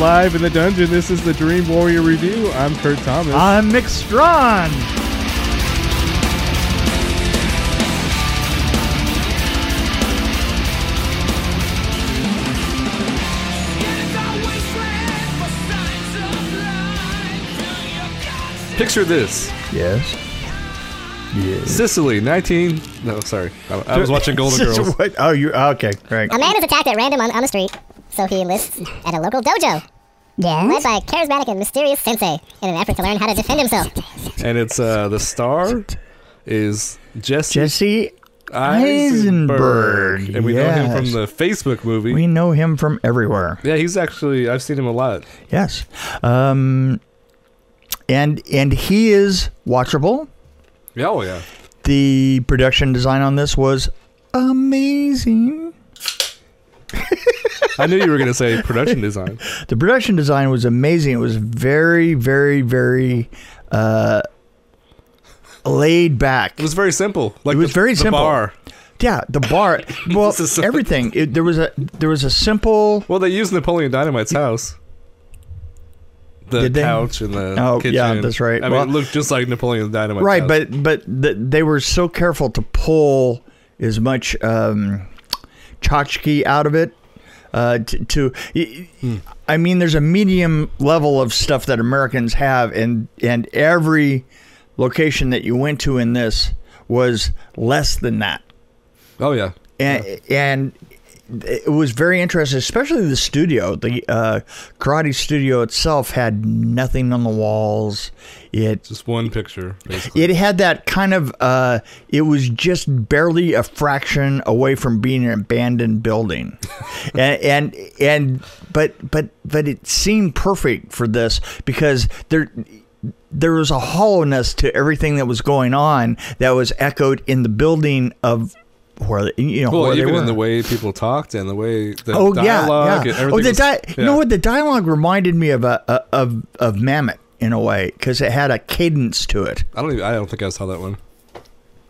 live in the dungeon. This is the Dream Warrior Review. I'm Kurt Thomas. I'm Mick Strawn. Picture this Yes. Yes. Sicily, 19. No, sorry. I, I was watching Golden Girls. What? Oh, you okay? Right. A man is attacked at random on, on the street, so he enlists at a local dojo, led by a charismatic and mysterious sensei, in an effort to learn how to defend himself. And it's uh, the star is Jesse, Jesse Eisenberg. Eisenberg. And we know him from the Facebook movie. We know him from everywhere. yeah, he's actually, I've seen him a lot. Yes. Um, and and he is watchable. Yeah, oh, yeah. The production design on this was amazing. I knew you were going to say production design. The production design was amazing. It was very, very, very uh, laid back. It was very simple. Like It was the, very the simple. bar. Yeah, the bar. Well, This is so- everything. It, there was a there was a simple. Well, they used Napoleon Dynamite's house. The couch and the Oh, kitchen. yeah, that's right. I mean, it looked just like Napoleon Dynamite. right, house. but but th they were so careful to pull as much um, tchotchke out of it. Uh, to, to Hmm. I mean, there's a medium level of stuff that Americans have, and and every location that you went to in this was less than that. oh yeah, and and it was very interesting, especially the studio. The uh, karate studio itself had nothing on the walls. It just one picture basically. it had that kind of. Uh, it was just barely a fraction away from being an abandoned building, and and and but but but it seemed perfect for this because there there was a hollowness to everything that was going on that was echoed in the building of where you know well, they even in the way people talked and the way the oh dialogue yeah, and yeah. everything. Oh, the was- di- yeah. you know what? The dialogue reminded me of a, a of of Mammoth in a way because it had a cadence to it. I don't. Even, I don't think I saw that one.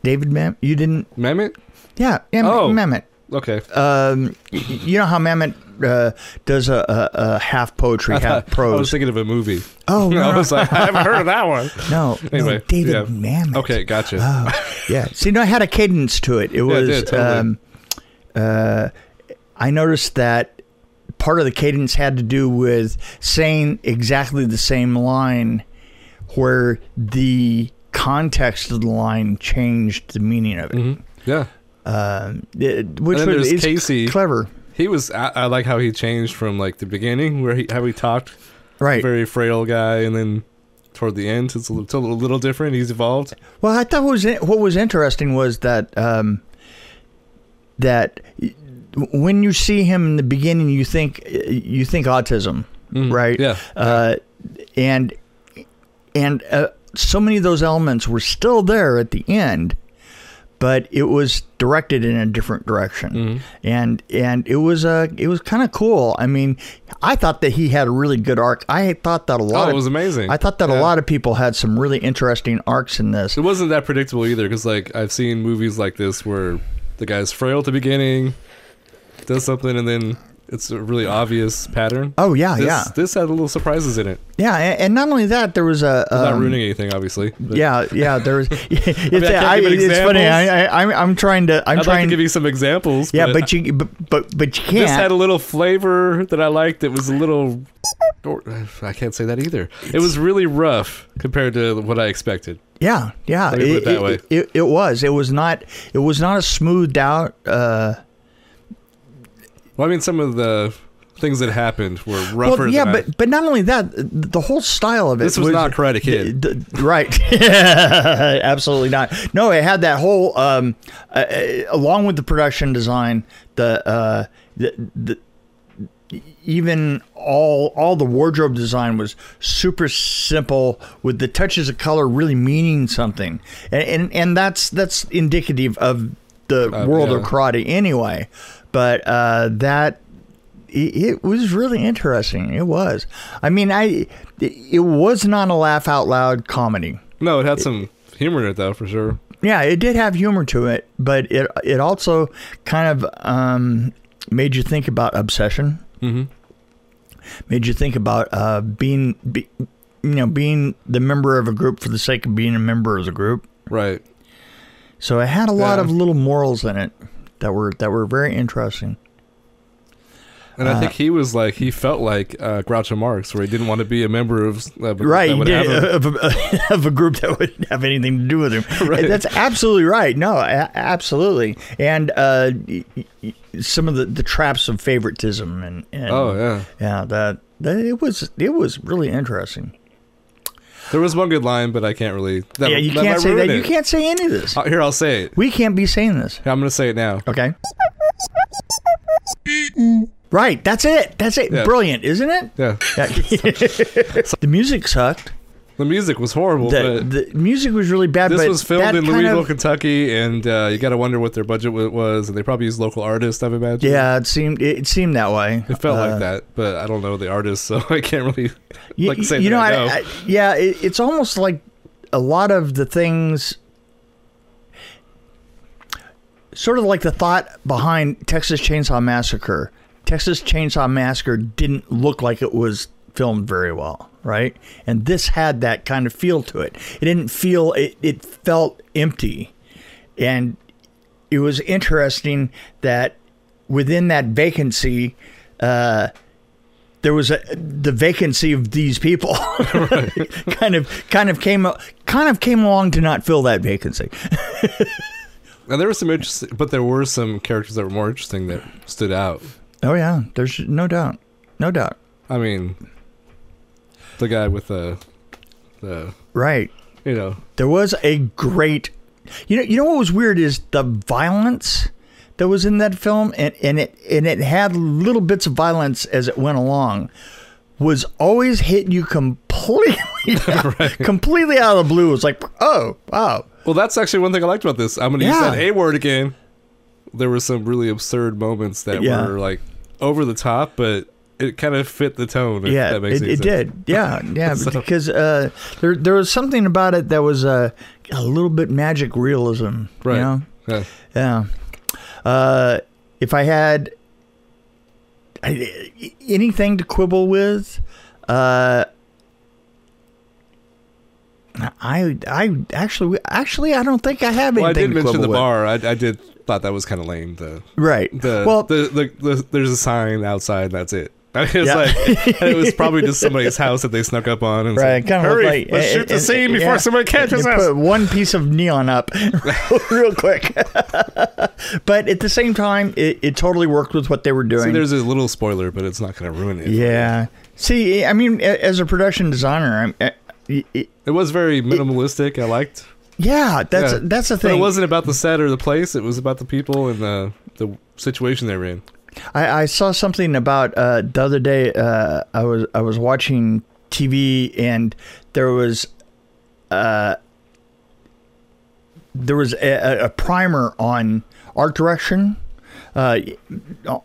David Mam, you didn't? Mammoth. Yeah, yeah, Oh. Mammoth. Okay. Um, you know how Mammoth uh, does a, a, a half poetry, half prose. I was thinking of a movie. Oh no, I was like, I haven't heard of that one. no, no, Anyway, David yeah. Mamet. Okay, gotcha. Oh, yeah. See, no, I had a cadence to it. It was. did, totally. um, uh, I noticed that part of the cadence had to do with saying exactly the same line, where the context of the line changed the meaning of it. Mhm. Yeah, Um, it- which was is Casey. clever, he was. I, I like how he changed from like the beginning, where he how he talked, right? very frail guy, and then toward the end, it's a little, it's a little different. He's evolved. Well, I thought what was what was interesting was that um, that when you see him in the beginning, you think you think autism, Mhm. right? Yeah. Uh, and and uh, so many of those elements were still there at the end, but it was directed in a different direction, Mhm. and and it was uh, it was kind of cool. I mean, I thought that he had a really good arc. I thought that a lot. Oh, it was amazing. I thought that Yeah. a lot of people had some really interesting arcs in this. It wasn't that predictable either, because like I've seen movies like this where the guy's frail at the beginning, does something, and then it's a really obvious pattern. Oh yeah, This, yeah, this had little surprises in it. yeah, and, and not only that, there was a Not um, ruining anything, obviously. but Yeah, yeah, there was. it's, I can't I- give it's funny. I, I, I'm, I'm trying to. I'm I'd like trying. to give you some examples. yeah, but, but you, but, but, but you this had can't. a little flavor that I liked. It was a little. I can't say that either. It was really rough compared to what I expected. yeah, yeah. Let me put it that way. It, it was. It was not. It was not a smoothed out. Uh, Well, I mean, some of the things that happened were rougher. well, yeah, than I- but but not only that, the whole style of it. This was not Karate Kid. d- d- right? Absolutely not. No, it had that whole, um, uh, uh, along with the production design, the uh, the. the even all all the wardrobe design was super simple with the touches of color really meaning something and and, and that's that's indicative of the Uh, world yeah. of karate anyway but uh, that it, it was really interesting it was i mean i it was not a laugh out loud comedy no, it had some humor in it though, for sure. yeah, it did have humor to it, but it it also kind of um, made you think about obsession. Mm-hmm. made you think about uh, being, be, you know, being the member of a group for the sake of being a member of the group. Right. So it had a lot Yeah. of little morals in it that were that were very interesting. And Uh, I think he was like he felt like uh, Groucho Marx, where he didn't want to be a member of uh, Right, that would did, have a- of, a, of a group that wouldn't have anything to do with him. Right. That's absolutely right. No, a- absolutely. And uh, some of the, the traps of favoritism and, and Oh yeah, yeah, that, that it was it was really interesting. There was one good line, but I can't really. That, yeah, you that can't say that. ruin You can't say any of this. Uh, here, I'll say it. We can't be saying this. I'm going to say it now. Okay. Right, that's it. That's it. Yeah. Brilliant, isn't it? Yeah. the music sucked. The music was horrible, The, but the music was really bad. this was filmed in Louisville, of- Kentucky, and uh, you got to wonder what their budget was, and they probably used local artists. I would imagine. Yeah, it seemed it seemed that way. It felt Uh, like that, but I don't know the artists, so I can't really You, like say you that know, I I, know. I, yeah, it, it's almost like a lot of the things, sort of like the thought behind Texas Chainsaw Massacre. Texas Chainsaw Massacre didn't look like it was filmed very well, right? And this had that kind of feel to it. It didn't feel it. It felt empty, and it was interesting that within that vacancy. Uh, there was a the vacancy of these people kind of kind of came kind of came along to not fill that vacancy. and there were some interesting, but there were some characters that were more interesting that stood out. Oh yeah, there's no doubt, no doubt. I mean, the guy with the, the Right. you know, There was a great You know you know what was weird is the violence that was in that film and, and it and it had little bits of violence as it went along was always hitting you completely completely out of the blue. It was like, oh, wow. Well, that's actually one thing I liked about this. I'm going to use Yeah. that A word again. There were some really absurd moments that Yeah. were like over the top, but it kind of fit the tone. If yeah, that makes it, it did. Yeah, yeah, So- because uh, there there was something about it that was uh, a little bit magic realism. Right. You know? Yeah. Yeah. Uh, if I had I, anything to quibble with, uh, I I actually actually I don't think I have anything Well, I did to mention quibble the with. bar. I, I did thought that was kind of lame. The Right. the well, the, the, the there's a sign outside. That's it. It's Yeah. like it was probably just somebody's house that they snuck up on and Right, said, kind of hurry, like let's uh, shoot the uh, scene before yeah. somebody catches us. Put one piece of neon up real quick, but at the same time, it, it totally worked with what they were doing. See, there's a little spoiler, but it's not going to ruin it. yeah. See, I mean, as a production designer, I'm. It was very minimalistic. I liked. Yeah, that's Yeah. that's the But thing. it wasn't about the set or the place. It was about the people and the the situation they were in. I, I saw something about uh, the other day. Uh, I was I was watching TV and there was uh, there was a, a primer on art direction uh,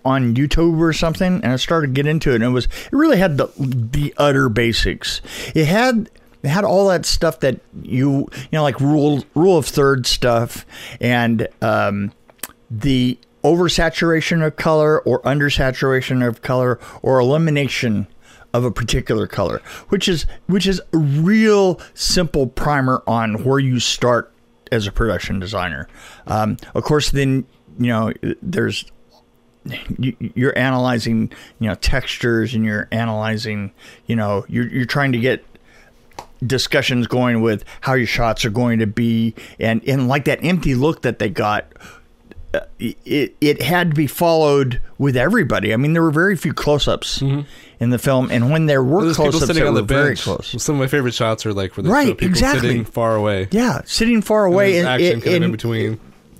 on YouTube or something, and I started to get into it, and it was it really had the the utter basics. It had it had all that stuff that you you know like rule rule of third stuff and um, the oversaturation of color or undersaturation of color or elimination of a particular color which is which is a real simple primer on where you start as a production designer. Um, of course then you know there's you, you're analyzing you know textures and you're analyzing you know you're, you're trying to get discussions going with how your shots are going to be and and like that empty look that they got it it had to be followed with everybody. I mean, there were very few close-ups in the film, and when there were There's close-ups, sitting they on were the bench. close. Some of my favorite shots are like where they Right, people exactly. sitting far away. Yeah, sitting far away there's and, action and- kind of in and- between.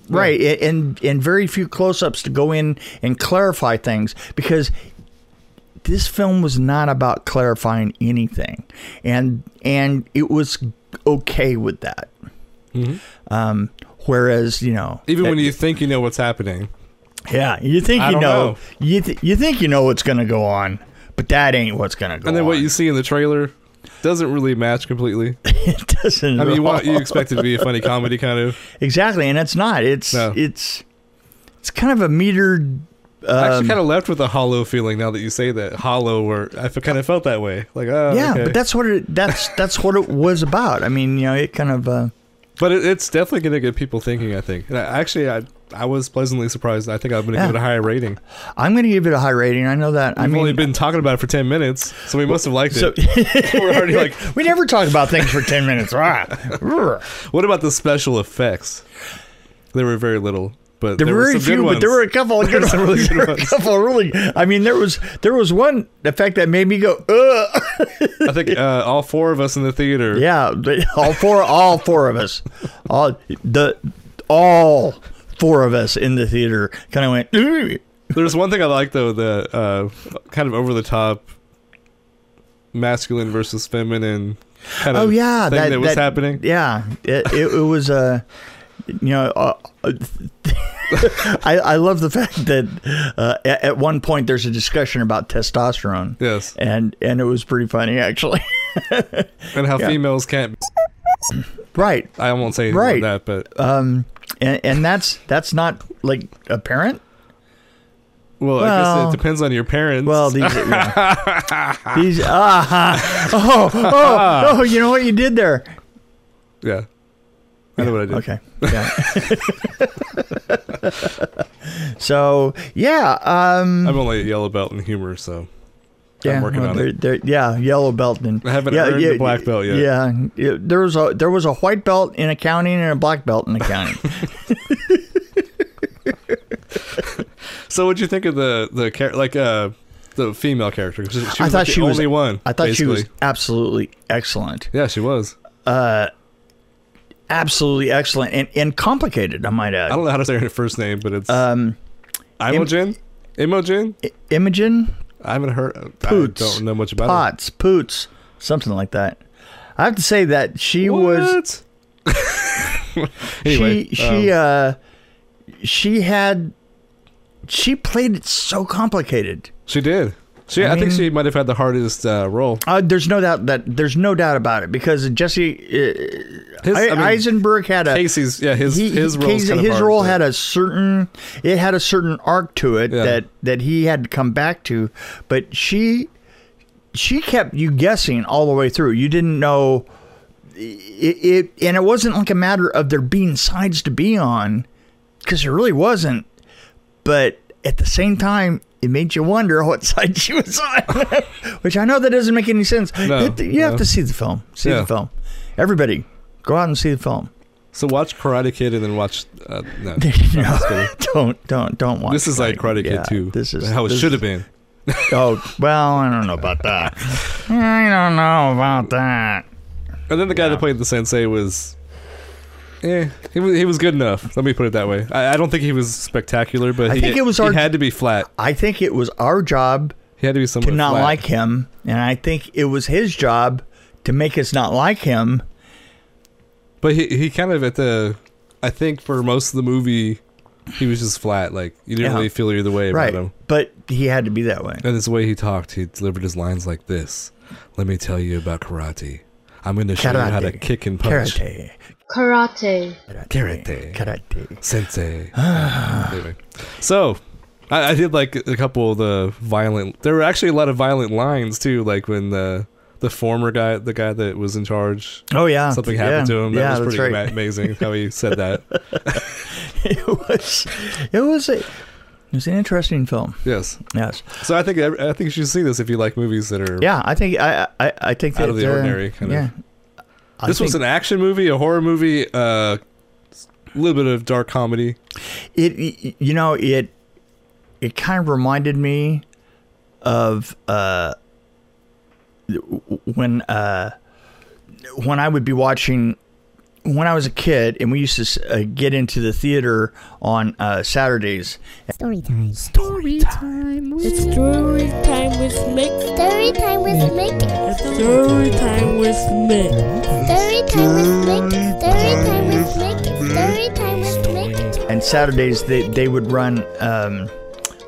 right, and, and and very few close-ups to go in and clarify things because this film was not about clarifying anything, and and it was okay with that. Um, whereas you know. Even when you think you know what's happening. Yeah, you think I you know, know. you th- you think you know what's going to go on, but that ain't what's going to go on. And then on. what you see in the trailer doesn't really match completely. it doesn't. I mean, you want you expect it to be a funny comedy kind of. exactly, and it's not. It's No. it's it's kind of a metered I Um, actually kind of left with a hollow feeling now that you say that hollow, or I kind of felt that way. Like, oh, yeah, okay. but that's what it that's that's what it was about. I mean, you know, it kind of uh, But it, it's definitely going to get people thinking. I think. And I, actually, I I was pleasantly surprised. I think I'm going to Yeah. give it a higher rating. I'm going to give it a high rating. I know that. I I've mean, only been talking about it for ten minutes, so we must have liked so it. We're already like, we never talk about things for ten minutes. Right? what about the special effects? There were very little, but There there were very few, but there were a couple of There good were really good There were a couple of really. I mean, there was there was one effect that made me go, Ugh. I think uh, all four of us in the theater. yeah. All four, all four of us, all the all four of us in the theater kind of went. "Ugh." There's one thing I like though, the uh, kind of over the top masculine versus feminine kind of Oh yeah, thing that, was happening. Yeah, it, it, it was Uh, you know, uh, I I love the fact that uh, at, at one point there's a discussion about testosterone. Yes, And and it was pretty funny actually. and how Yeah. females can't. right. I won't say anything Right. about that, but Um. And, and that's that's not like apparent. well, I guess it depends on your parents. Well, these yeah. these ah oh oh oh you know what you did there. yeah, I know what I did. Okay. Yeah. so yeah, um, I'm only a yellow belt in humor, so yeah, I'm working well, on they're- it. they're- yeah, yellow belt and I haven't yeah, earned yeah, the black belt yet. Yeah, yeah, there was a there was a white belt in accounting and a black belt in accounting. So, what'd you think of the the char- like uh the female character? She was I like thought the she was only one. I thought she was absolutely excellent, Yeah, she was. Absolutely excellent, and and complicated. I might add. I don't know how to say her first name, but it's Um, Imogen. Imogen. I- Imogen I haven't heard. Poots. I don't know much about Potts Poots something like that. I have to say that she her. was What? anyway, she she um, uh she had she played it so complicated she did. She, I I, think mean- she might have had the hardest uh, role. uh, there's no doubt that there's no doubt about it because jesse uh, His, I- I mean, Eisenberg had a Casey's, yeah, his he, his role. Casey- his role had a certain it had a certain arc to it Yeah. that that he had to come back to but she she kept you guessing all the way through you didn't know it, it and it wasn't like a matter of there being sides to be on because there really wasn't but at the same time it made you wonder what side she was on which i know that doesn't make any sense No, you, have to, you have to see the film see Yeah. the film everybody go out and see the film So watch Karate Kid and then watch. Uh, no, no, don't don't don't watch. This is like Karate Kid Yeah, 2. This is how it should have been. Oh well, I don't know about that. I don't know about that. And then the guy that played the sensei was, eh, he was he was good enough. Let me put it that way. I, I don't think he was spectacular, but I he, think it was he our- had to be flat. I think it was our job He had to be to somewhat not flat. like him, and I think it was his job to make us not like him. But he he kind of at the, I think for most of the movie, he was just flat. Like you didn't Yeah. really feel either way about him. but he had to be that way. And it's the way he talked. He delivered his lines like this. Let me tell you about karate. I'm going to show you how to kick and punch. Karate, Karate. Karate. karate. Sensei. anyway, so I, I did like a couple of the violent. There were actually a lot of violent lines too, like when the the former guy, the guy that was in charge, Oh yeah, something yeah, happened to him. That yeah, was pretty right. ama- amazing how he said that. it was, it was a, it was an interesting film. Yes. Yes. So I think I think you should see this if you like movies that are. Yeah, I think I I, I think that Out of the uh, ordinary, kind of. yeah. I This was an action movie, a horror movie, uh, a little bit of dark comedy. it. You know it. It kind of reminded me of uh, when uh, when I would be watching when I was a kid, and we used to uh, get into the theater on uh, Saturdays. Story time. Story time with It's story time with Mick. Story time with Mick. It's story time with Mick. Story time with Mick. Story time with Mick. Story time with Mick. and Saturdays they they would run um,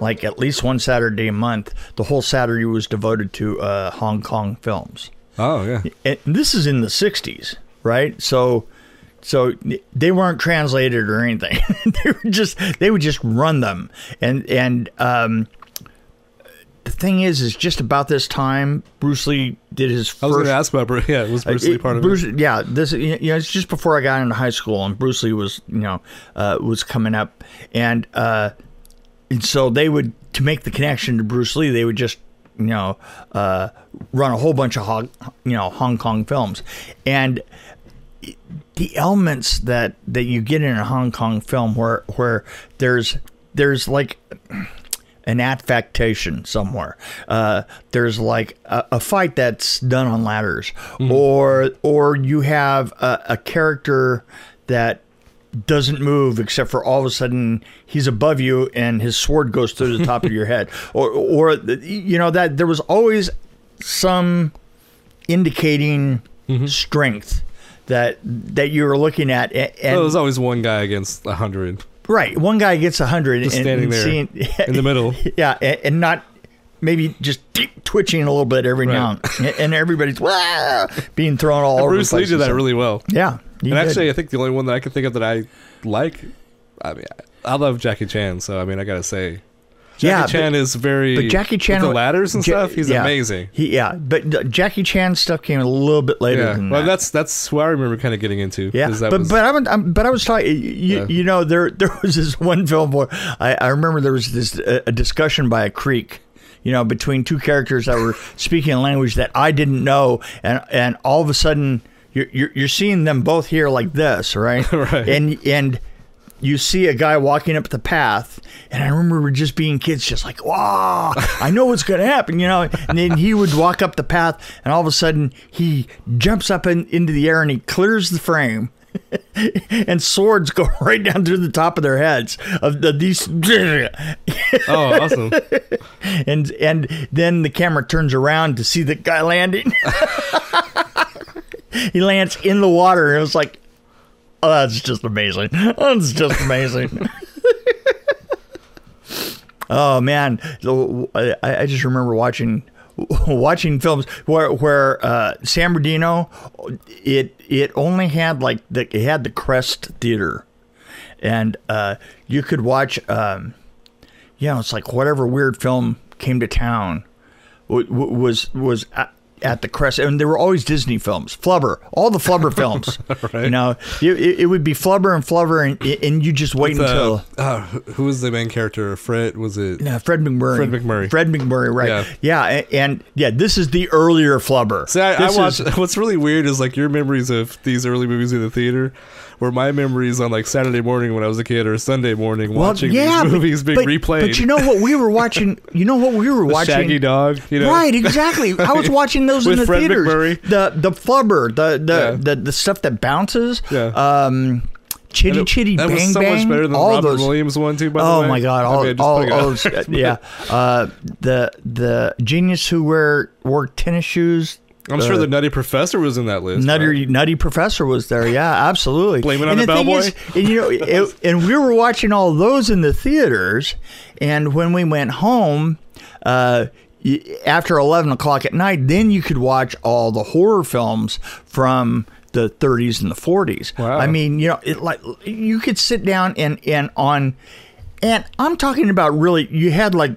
like at least one Saturday a month. The whole Saturday was devoted to uh, Hong Kong films. Oh yeah. And this is in the '60s, right? So, so they weren't translated or anything. they were just they would just run them, and and um, the thing is, is just about this time Bruce Lee did his First, I was going to ask about Bruce. Yeah, was Bruce Uh, Lee part of Bruce, it? Yeah, this you know it's just before I got into high school, and Bruce Lee was you know uh, was coming up, and uh, and so they would to make the connection to Bruce Lee, they would just you know uh, run a whole bunch of Hong, you know Hong Kong films, and the elements that that you get in a Hong Kong film where where there's there's like an affectation somewhere. Uh, there's like a, a fight that's done on ladders, or or you have a, a character that doesn't move except for all of a sudden he's above you and his sword goes through the top of your head, or or you know that there was always some indicating strength that that you were looking at and Well, there's always one guy against a hundred right one guy gets a hundred and, standing there seeing, in the middle. yeah and, and not maybe just twitching a little bit every now and, and everybody's "Wah!" being thrown all over Bruce Lee did that really well. yeah and did. actually, I think the only one that I can think of that I like, I mean, I love Jackie Chan. So I mean, I gotta say, Jackie Yeah, but- Chan is very. but Jackie Chan with the ladders and Ja- stuff. He's yeah. amazing. he, yeah but Jackie Chan stuff came a little bit later Yeah, than well, that. that's that's who I remember kind of getting into. Yeah, but was- but I'm, I'm but I was talking. You, Yeah. you know, there there was this one film where I, I remember there was this a, a discussion by a creek. You know, between two characters that were speaking a language that I didn't know, and and all of a sudden you're you're, you're seeing them both here like this, right? Right. And and you see a guy walking up the path, and I remember just being kids, just like, wow, I know what's going to happen, you know. And then he would walk up the path, and all of a sudden he jumps up in, into the air and he clears the frame. and swords go right down through the top of their heads of the, these oh, awesome! and and then the camera turns around to see the guy landing he lands in the water and it was like oh that's just amazing. That's just amazing. Oh man. I, I just remember watching watching films where where uh, San Bernardino it it only had like the it had the Crest Theater. And uh, you could watch um, you know, it's like whatever weird film came to town was was at, the crest, and there were always Disney films, Flubber, all the Flubber films. You know, it, it, would be Flubber and Flubber, and, and you just wait The- until uh, who was the main character? Fred was it? yeah, Fred MacMurray. Fred MacMurray. Fred MacMurray, right? Yeah. Yeah, and, and yeah, this is the earlier Flubber. See, I, I This watch. is- What's really weird is like your memories of these early movies in the theater, where my memories on like Saturday morning when I was a kid or Sunday morning watching these but- movies being but, replayed. But you know what we were watching? You know what we were the watching? Shaggy Dog, you know, Right, exactly. I was watching those in the Fred theaters. MacMurray. The the flubber, the the, Yeah. the the stuff that bounces. Yeah. Um, chitty it- chitty that bang was so bang. much better than all Robert those. Williams one too. By the oh way, my god! I All, mean, all, all those, yeah. Uh, the the genius who wear wore tennis shoes. I'm sure uh, the Nutty Professor was in that list. Nutty right? Nutty Professor was there. Yeah, absolutely. Blame it and on the bellboy? is- and you know, it, and we were watching all those in the theaters, and when we went home. Uh, after 11 o'clock at night, then you could watch all the horror films from the 30s and the 40s. Wow. I mean, you know, it like you could sit down and and on, and I'm talking about really, you had like,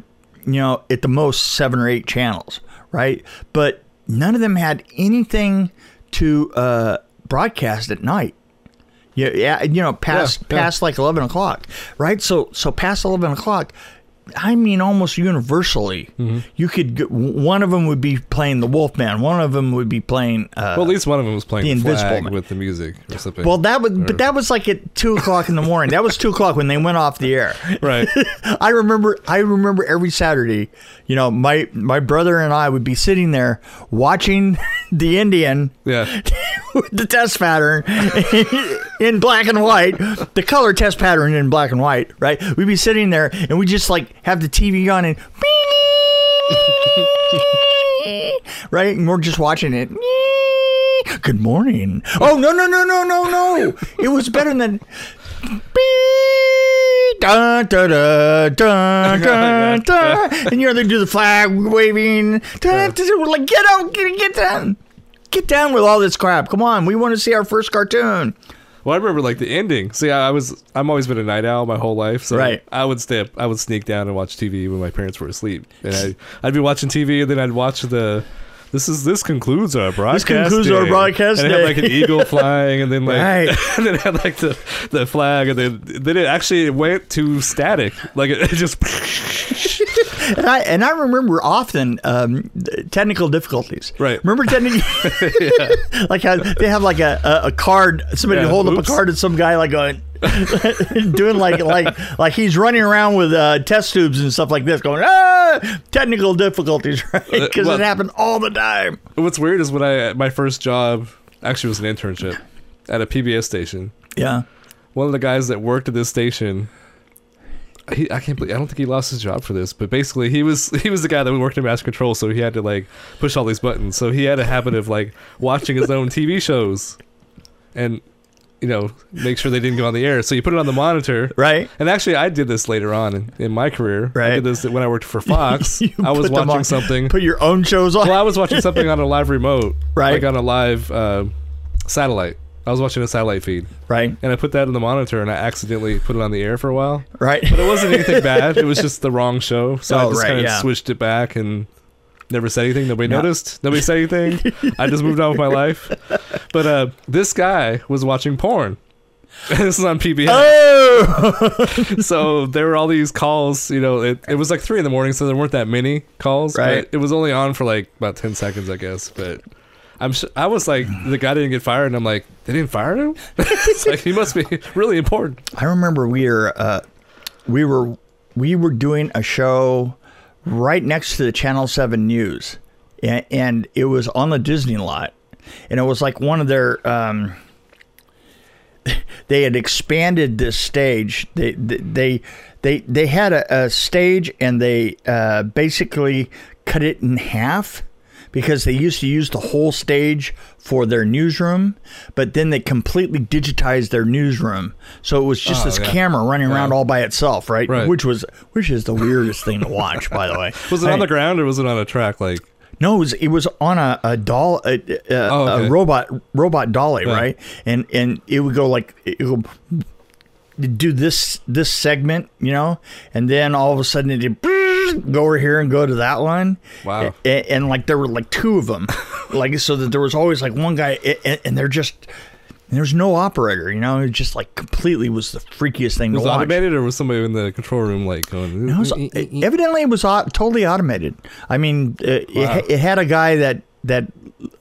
you know, at the most seven or eight channels, right? But none of them had anything to uh, broadcast at night. Yeah, yeah, you know, past Yeah, yeah. past like eleven o'clock, right? So so past eleven o'clock, I mean, almost universally, Mm-hmm. you could get, one of them would be playing the Wolfman, one of them would be playing. Uh, Well, at least one of them was playing The Invisible Man. with the music or something. well, that was, but that was like at two o'clock in the morning. That was two o'clock when they went off the air. right. I remember I remember every Saturday, you know, my my brother and I would be sitting there watching the Indian Yeah. With the test pattern in black and white, the color test pattern in black and white, right? We'd be sitting there and we just like have the TV on and right, and we're just watching it. Good morning. Oh no no no no no no! It was better than. Dun, dun, dun, dun, dun, dun. And you know they do the flag waving. Dun, dun, dun. We're like, get out, get get down, get down with all this crap. Come on, we want to see our first cartoon. Well, I remember like the ending. See, I, I was I'm always been a night owl my whole life, so Right. I would stay up. I would sneak down and watch TV when my parents were asleep, and I I'd be watching TV, and then I'd watch the. This is this concludes our broadcast. This concludes our broadcast and it had like an eagle flying, and then like Right. and then it had like the the flag, and then then it actually went to static, like it, it just And I and I remember often um, technical difficulties. Right. Remember technical, like how they have like a, a, card. Somebody Yeah, hold up a card and some guy like going. doing like like like he's running around with uh, test tubes and stuff like this, going ah technical difficulties, right? Because well- it happened all the time. What's weird is when I my first job actually was an internship at a PBS station. Yeah, One of the guys that worked at this station, he, I can't believe I don't think he lost his job for this, but basically he was he was the guy that worked in mass control, so he had to like push all these buttons. So he had a habit of like watching his own TV shows, and you know make sure they didn't go on the air. So you put it on the monitor. right. And actually, I did this later on in, in my career. I Right. did this when I worked for Fox. I was watching on- something. Put your own shows on. Well, I was watching something on a live remote, Right. Like on a live uh, satellite. I was watching a satellite feed, right, and I put that in the monitor, and I accidentally put it on the air for a while. right. But it wasn't anything bad. It was just the wrong show, so I Oh, just right, kind of yeah. switched it back and never said anything. Nobody No. noticed. Nobody said anything. I just moved on with my life. But uh, this guy was watching porn. this is on PBS. Oh, so there were all these calls. You know, it, it was like three in the morning, so there weren't that many calls. Right. It was only on for like about ten seconds, I guess. But I'm sh- I was like, the guy didn't get fired, and I'm like, they didn't fire him. it's like he must be really important. I remember we were uh, we were we were doing a show right next to the Channel Seven News, and, and it was on the Disney lot, and it was like one of their. Um, they had expanded this stage. They they they they had a, a stage, and they uh, basically cut it in half because they used to use the whole stage for their newsroom, but then they completely digitized their newsroom. So it was just Oh, this yeah. camera running around all by itself, right? Right. Which was which is the weirdest thing to watch, by the way. Was it I- on the ground or was it on a track? Like, no, it was, it was on a, a doll, a, a, Oh, okay. a robot robot dolly, Yeah. right? And and it would go like it would do this this segment, you know, and then all of a sudden it go over here and go to that one. Wow. And, and like there were like two of them, like so that there was always like one guy, and, and they're just. There's no operator, you know. It just like completely was the freakiest thing was to it watch. automated or was somebody in the control room like going? No, it was, evidently, it was totally automated. I mean, uh, it, Wow. it had a guy that that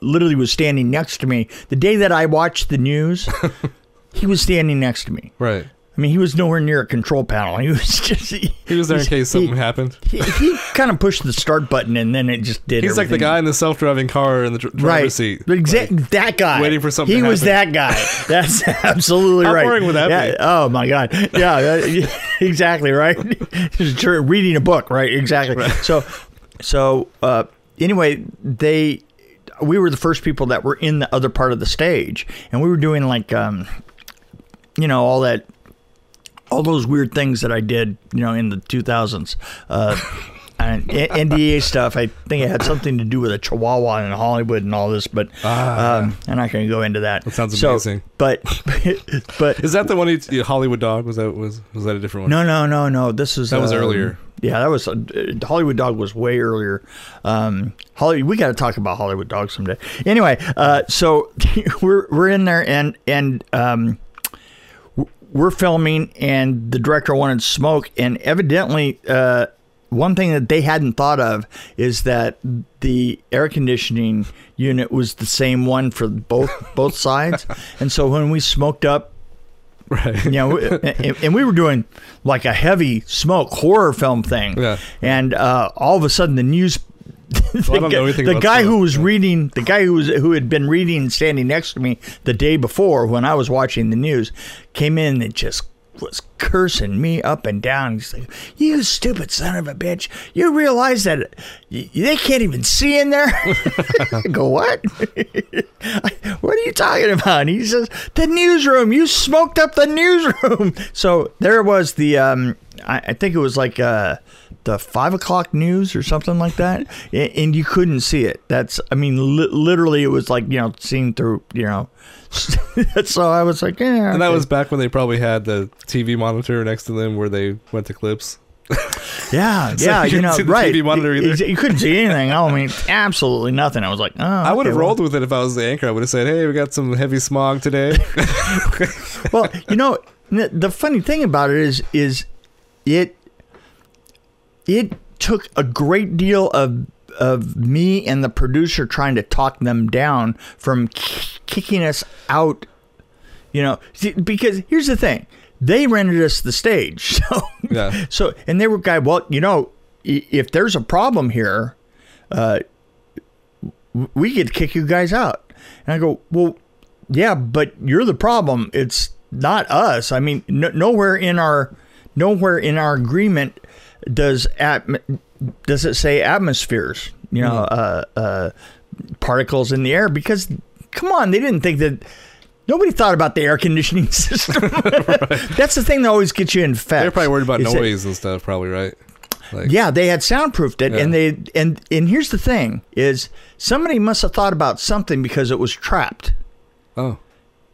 literally was standing next to me the day that I watched the news. he was standing next to me. right. I mean, he was nowhere near a control panel. He was just he, He was there in case something happened. He, he kind of pushed the start button and then it just did. He's like the guy in the self-driving car in the dr- driver's Right, seat. exactly that guy. waiting for something He was that guy. That's absolutely How right. boring would that yeah, be? Oh my god. Yeah, that- exactly right. Just reading a book, right? Exactly. So, so uh, anyway, they we were the first people that were in the other part of the stage, and we were doing like, um, you know, all that. All those weird things that I did, you know, in the 2000s, uh, and NDA stuff. I think it had something to do with a Chihuahua in Hollywood and all this, but Ah. um, I'm not going to go into that. That sounds So, amazing. But, but Is that the one? He, yeah, Hollywood Dog was that was was that a different one? no, no, no, no. This is That was um, earlier. Yeah, that was uh, Hollywood Dog was way earlier. Um, Holly, we got to talk about Hollywood Dog someday. Anyway, uh, so we're we're in there and and um, we're filming, and the director wanted smoke, and evidently. Uh, one thing that they hadn't thought of is that the air conditioning unit was the same one for both both sides, and so when we smoked up Right. you know, and, and we were doing like a heavy smoke horror film thing. Yeah. And uh, all of a sudden, the news. The Well, I don't know guy- the guy who was reading, the guy who was who had been reading and standing next to me the day before when I was watching the news, came in and just was cursing me up and down. He's like, "You stupid son of a bitch! You realize that y- they can't even see in there?" I go, "What? what are you talking about?" And he says, "The newsroom. You smoked up the newsroom." So there was the, um, I, I think it was like uh, the five o'clock news or something like that, and you couldn't see it. That's, I mean, li- literally, it was like you know, seen through, you know. so I was like, yeah. And that was back when they probably had the TV monitor next to them where they went to clips. yeah, So yeah, you you couldn't know, right. You-? You, couldn't see anything. I mean, absolutely nothing. I was like, oh, I would have okay, well- rolled with it if I was the anchor. I would have said, "Hey, we got some heavy smog today." well, you know, the funny thing about it is, is it it took a great deal of of me and the producer trying to talk them down from k- kicking us out. You know, because here's the thing: they rented us the stage, so yeah. so and they were guy. Well, you know, if there's a problem here, uh, we could kick you guys out. And I go, well, yeah, but you're the problem. It's not us. I mean, no, nowhere in our nowhere in our agreement does atm- does it say atmospheres. You know, uh, uh, particles in the air because come on, they didn't think that. Nobody thought about the air conditioning system. That's the thing that always gets you infected. They're probably worried about is that- noise and stuff. Probably right. Like, yeah, they had soundproofed it, and they and and here's the thing: is somebody must have thought about something because it was trapped, Oh.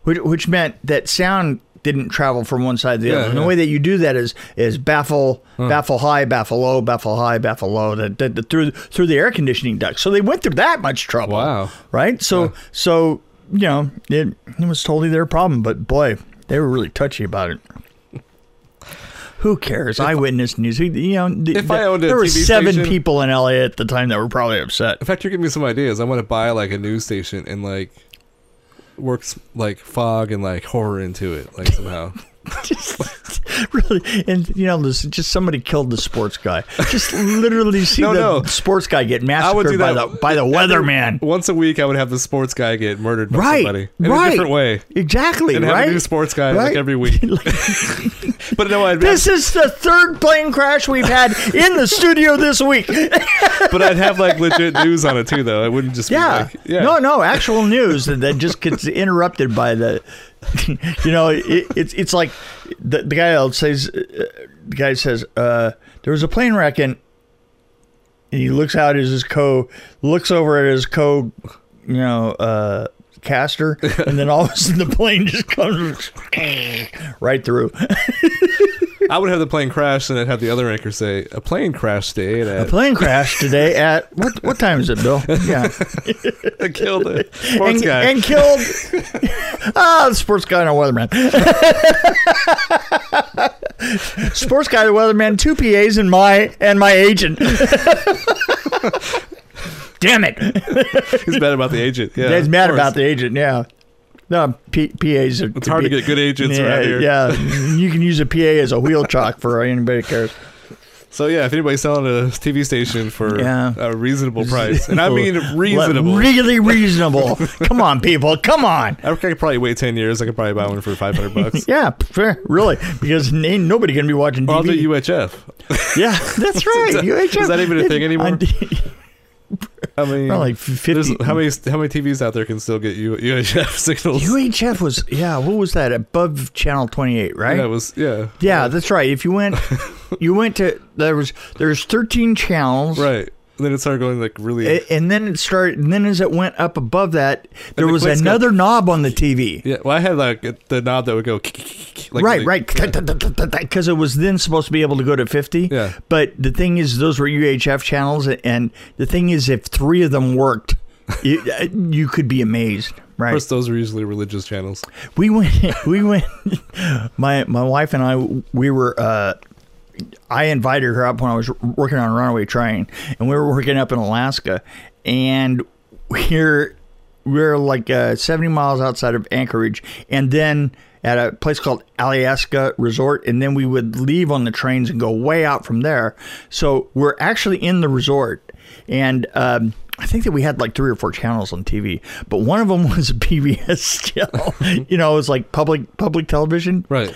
which, which meant that sound didn't travel from one side to the Yeah, other. And the way that you do that is is hmm. baffle, baffle high, baffle low, baffle high, baffle low, that, that, that through through the air conditioning duct. So they went through that much trouble. Wow. Right. So so you know it, it was totally their problem, but boy, they were really touchy about it. Who cares? Eyewitness news. You know, th- If I owned a there were seven station- people in LA at the time that were probably upset. In fact, you're giving me some ideas. I want to buy like a news station and like works like fog and like horror into it, like somehow. really, and you know, this, just somebody killed the sports guy. Just literally see No, the no. sports guy get I would do massacred by the by the weatherman. Once a week, I would have the sports guy get murdered by Right, somebody in right. a different way, Exactly, and have right? a new sports guy Right? like every week. but no, I'd This is the third plane crash we've had in the studio this week. but I'd have like legit news on it too, though. I wouldn't just Yeah. be like, yeah, No, no, actual news that just gets interrupted by the, you know, it, it's it's like the, the guy says, uh, the guy says, uh, there was a plane wreck and, and he looks out at his co, looks over at his co, you know, uh, caster, and then all of a sudden the plane just comes right through. I would have the plane crash, and I'd have the other anchor say, "A plane crash today A plane crashed today at what? What time is it, Bill? Yeah, killed the sports and, guy." and killed ah the sports guy and a weatherman. sports guy, the weatherman, two PAs, and my and my agent. Damn it! He's mad about the agent. Yeah, He's mad about the agent. Yeah. No, P- PAs are. It's hard to get good agents yeah, around here. Yeah, you can use a PA as a wheel chalk for anybody cares. So yeah, if anybody's selling a TV station for Yeah. a reasonable price, and I mean reasonable, Really reasonable. Come on, people. Come on. I could probably wait ten years. I could probably buy one for five hundred bucks. Yeah, fair, really, because ain't nobody gonna be watching Or I'll do UHF. yeah, that's right. Is that- UHF. is that even a thing anymore? I mean, Probably like 50. how many how many TVs out there can still get U, UHF signals? UHF was yeah. What was that above channel twenty eight? Right. Yeah, was yeah. Yeah, that's right. If you went, you went to there was there's thirteen channels. Right. Then it started going like really. A- And then it started. And then as it went up above that, there the was another knob on the TV. yeah. Well, I had like the knob that would go. Like right, the- right. Because it was then supposed to be able to go to 50. Yeah. But the thing is, those were UHF channels. And the thing is, if three of them worked, you, you could be amazed. Of Right. course, those are usually religious channels. We went, we went, my, my wife and I, we were, uh, I invited her up when I was working on a Runaway Train, and we were working up in Alaska, and we're we're like uh, 70 miles outside of Anchorage, and then at a place called Alyeska Resort, and then we would leave on the trains and go way out from there. So we're actually in the resort, and um, I think that we had like three or four channels on TV, but one of them was a PBS channel. you know, it was like public public television, Right.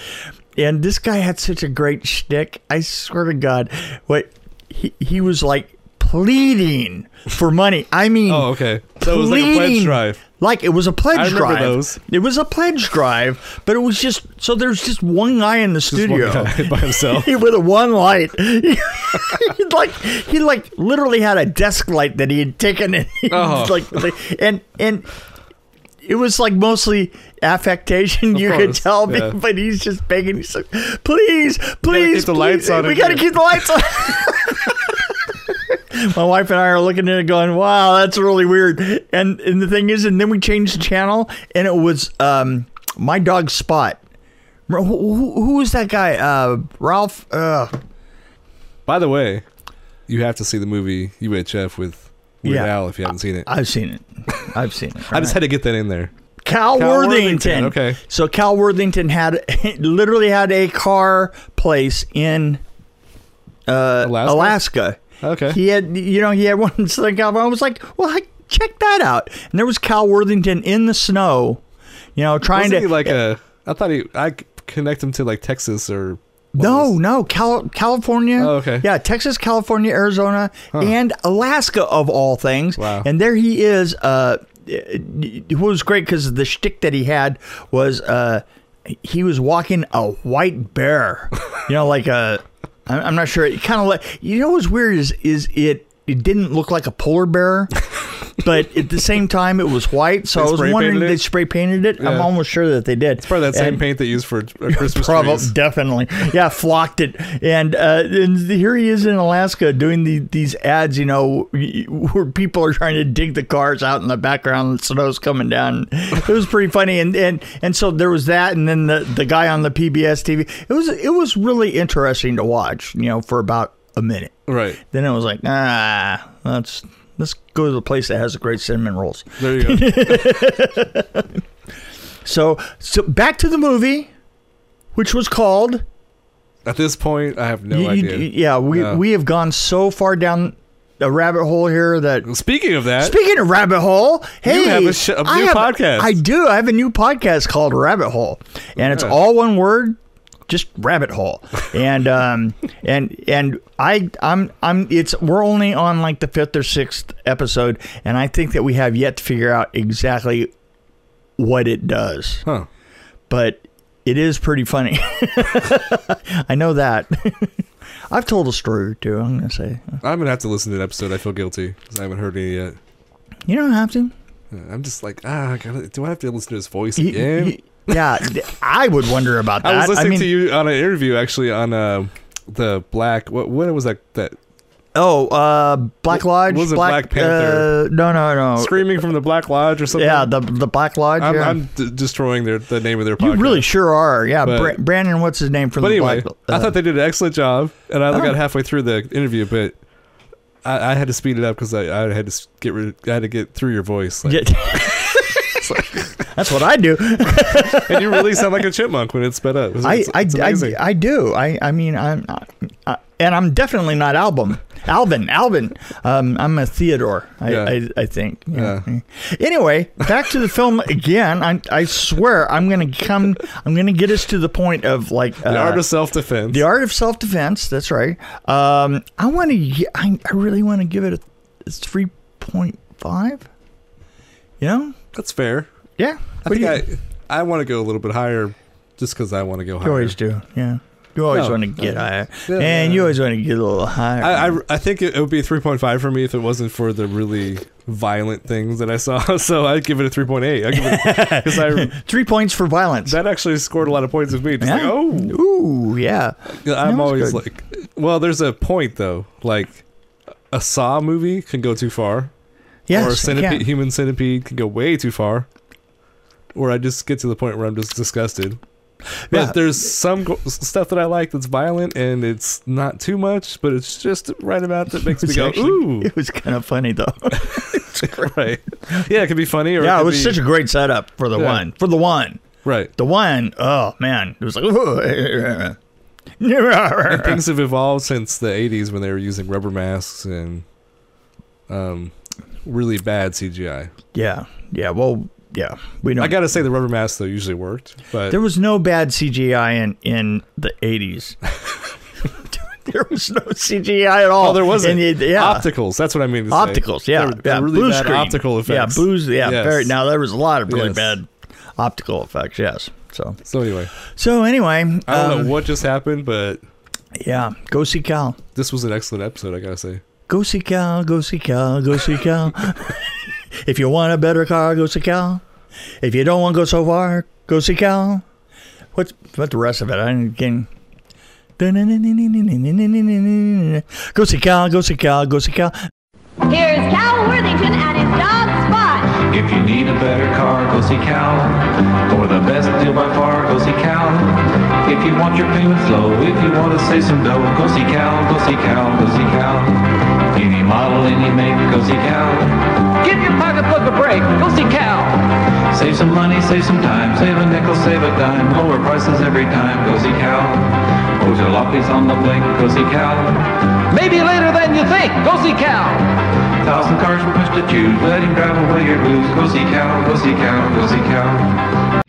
And this guy had such a great shtick. I swear to God, what he he was like pleading for money. I mean, Oh, okay. So it was like a pledge drive. Like it was a pledge I remember drive. those. It was a pledge drive, but it was just so there's just one guy in the Just studio. by himself. with a one light. he like he like literally had a desk light that he had taken and he Oh. like and and it was like mostly affectation. Of you could tell, yeah. but he's just begging. He's like, "Please, please, keep the lights on We got to keep the lights on." My wife and I are looking at it, going, "Wow, that's really weird." And and the thing is, and then we changed the channel, and it was um, my dog Spot. Who, who, who was that guy? Uh, Ralph. Uh, By the way, you have to see the movie UHF with Weird Yeah. Al if you haven't seen it. I've seen it. I've seen it. I just had to get that in there. Cal, Cal Worthington. Worthington, okay. So Cal Worthington had literally had a car place in uh, Alaska? Alaska. Okay. He had, you know, he had one in Southern California. I was like, well, I, check that out. And there was Cal Worthington in the snow, you know, trying Wasn't to. like a? I thought he. I connect him to like Texas or. no, was- no, Cal- California. Oh, okay. Yeah, Texas, California, Arizona, Huh. and Alaska of all things. Wow. And there he is. Uh, it was great because the shtick that he had was uh, he was walking a white bear. you know, like a. I'm I'm not sure. It kind of like you know what's weird is is it it didn't look like a polar bear. But at the same time, it was white, so They I was spray wondering painted they it? spray painted it. I'm Yeah. almost sure that they did. It's probably that same paint they use for uh, Christmas Probably, trees. definitely. Yeah, flocked it. And, uh, and here he is in Alaska doing the, these ads, you know, where people are trying to dig the cars out in the background. The snow's coming down. It was pretty funny. And, and, and so there was that. And then the, the guy on the PBS TV. It was, it was really interesting to watch, you know, for about a minute. Right. Then I was like, ah, let's, let's go to the place that has the great cinnamon rolls. There you go. So, so back to the movie, which was called At this point, I have no You- you- idea. yeah, we No. we have gone so far down a rabbit hole here that. Speaking of that, Speaking of rabbit hole, hey, have a sh- a I new have- podcast. I do. I have a new podcast called Rabbit Hole, and it's all one word, just rabbit hole. And um and and I I'm I'm it's we're only on like the fifth or sixth episode, and I think that we have yet to figure out exactly what it does, huh? but it is pretty funny. I know that. I've told a story or two. I'm gonna say I'm gonna have to listen to the episode. I feel guilty because I haven't heard any yet. you don't have to. I'm just like, ah, I gotta, do I have to listen to his voice again? Yeah, I would wonder about that. I was listening mean, to you on an interview actually on uh, the Black. What what was that? That Oh, uh, Black Lodge. was it Black Panther? Uh, no, no, no. screaming from the Black Lodge or something. Yeah, the the Black Lodge. I'm, yeah. I'm d- destroying their the name of their you podcast. really sure are. Yeah, But- Bra- Brandon. What's his name from But the anyway, Black? I thought they did an excellent job, and I Oh. got halfway through the interview, but I, I had to speed it up because I, I had to get rid. I had to get through your voice, like, Yeah. That's what I do. and you really sound like a chipmunk when it's sped up. It's, I, it's, I, it's. I, I do. I, I mean, I'm, uh, and I'm definitely not Album. Alvin, Alvin. Um, I'm a Theodore. I, Yeah. I, I think. Yeah. Anyway, back to the film again. I, I swear, I'm gonna come. I'm gonna get us to the point of like the uh, art of self defense. The art of self defense. That's right. Um, I want to. I, I really want to give it a, a three point five. You know? That's fair. Yeah. I What think you- I I want to go a little bit higher, just because I want to go higher. You always do. Yeah. You always No, want to get no. higher, Yeah, and yeah. you always want to get a little higher. I, I, I think it, it would be a 3.5 for me if it wasn't for the really violent things that I saw. So I'd give it a 3.8. I give it because I Three points for violence. that actually scored a lot of points with me. Just yeah. like, oh, Ooh, yeah. I'm always good. like, well, there's a point though. Like a Saw movie can go too far, Yes. or centipede. Human Centipede can go way too far. Or I just get to the point where I'm just disgusted. But Yeah. there's some go- stuff that I like that's violent and it's not too much, but it's just right about that makes me go, actually- ooh. It was kind of funny though. right. Yeah, it could be funny or yeah, it could was be- such a great setup for the Yeah. one. For the one. right. The one. Oh man, it was like. Ooh. and things have evolved since the 80s when they were using rubber masks and um, really bad CGI. yeah, yeah. Well, yeah. We don't. I got to say the rubber masks though usually worked, but There was no bad CGI in in the eighties. there was no CGI at all. Oh, there wasn't. And yeah. Opticals. That's what I mean. To say. Opticals, yeah, They were- they yeah, really blue bad screen. optical effects. Yeah, booze, yeah, Yes. very. Now there was a lot of really Yes. bad optical effects. Yes. So, So anyway, so anyway, I don't um, know what just happened, but Yeah, go see Cal. this was an excellent episode. I gotta say. Go see Cal. Go see Cal. Go see Cal. if you want a better car, go see Cal. If you don't want to go so far, go see Cal. What's what the rest of it? I can. Go see Cal. Go see Cal. Go see Cal. Here's Cal Worthington and his dog Spot. If you need a better car, go see Cal. For the best deal by far, go see Cal. If you want your payments low, if you want to save some dough, go see Cal, go see Cal, go see Cal. Any model, any make, go see Cal. Give your pocketbook a break, go see Cal. Save some money, save some time, save a nickel, save a dime, lower prices every time, go see Cal. Oh, jalopies on the blink, go see Cal. Maybe later than you think, go see Cal. Thousand cars from push to choose, let him drive away your blues. Go see Cal, go see Cal, go see Cal.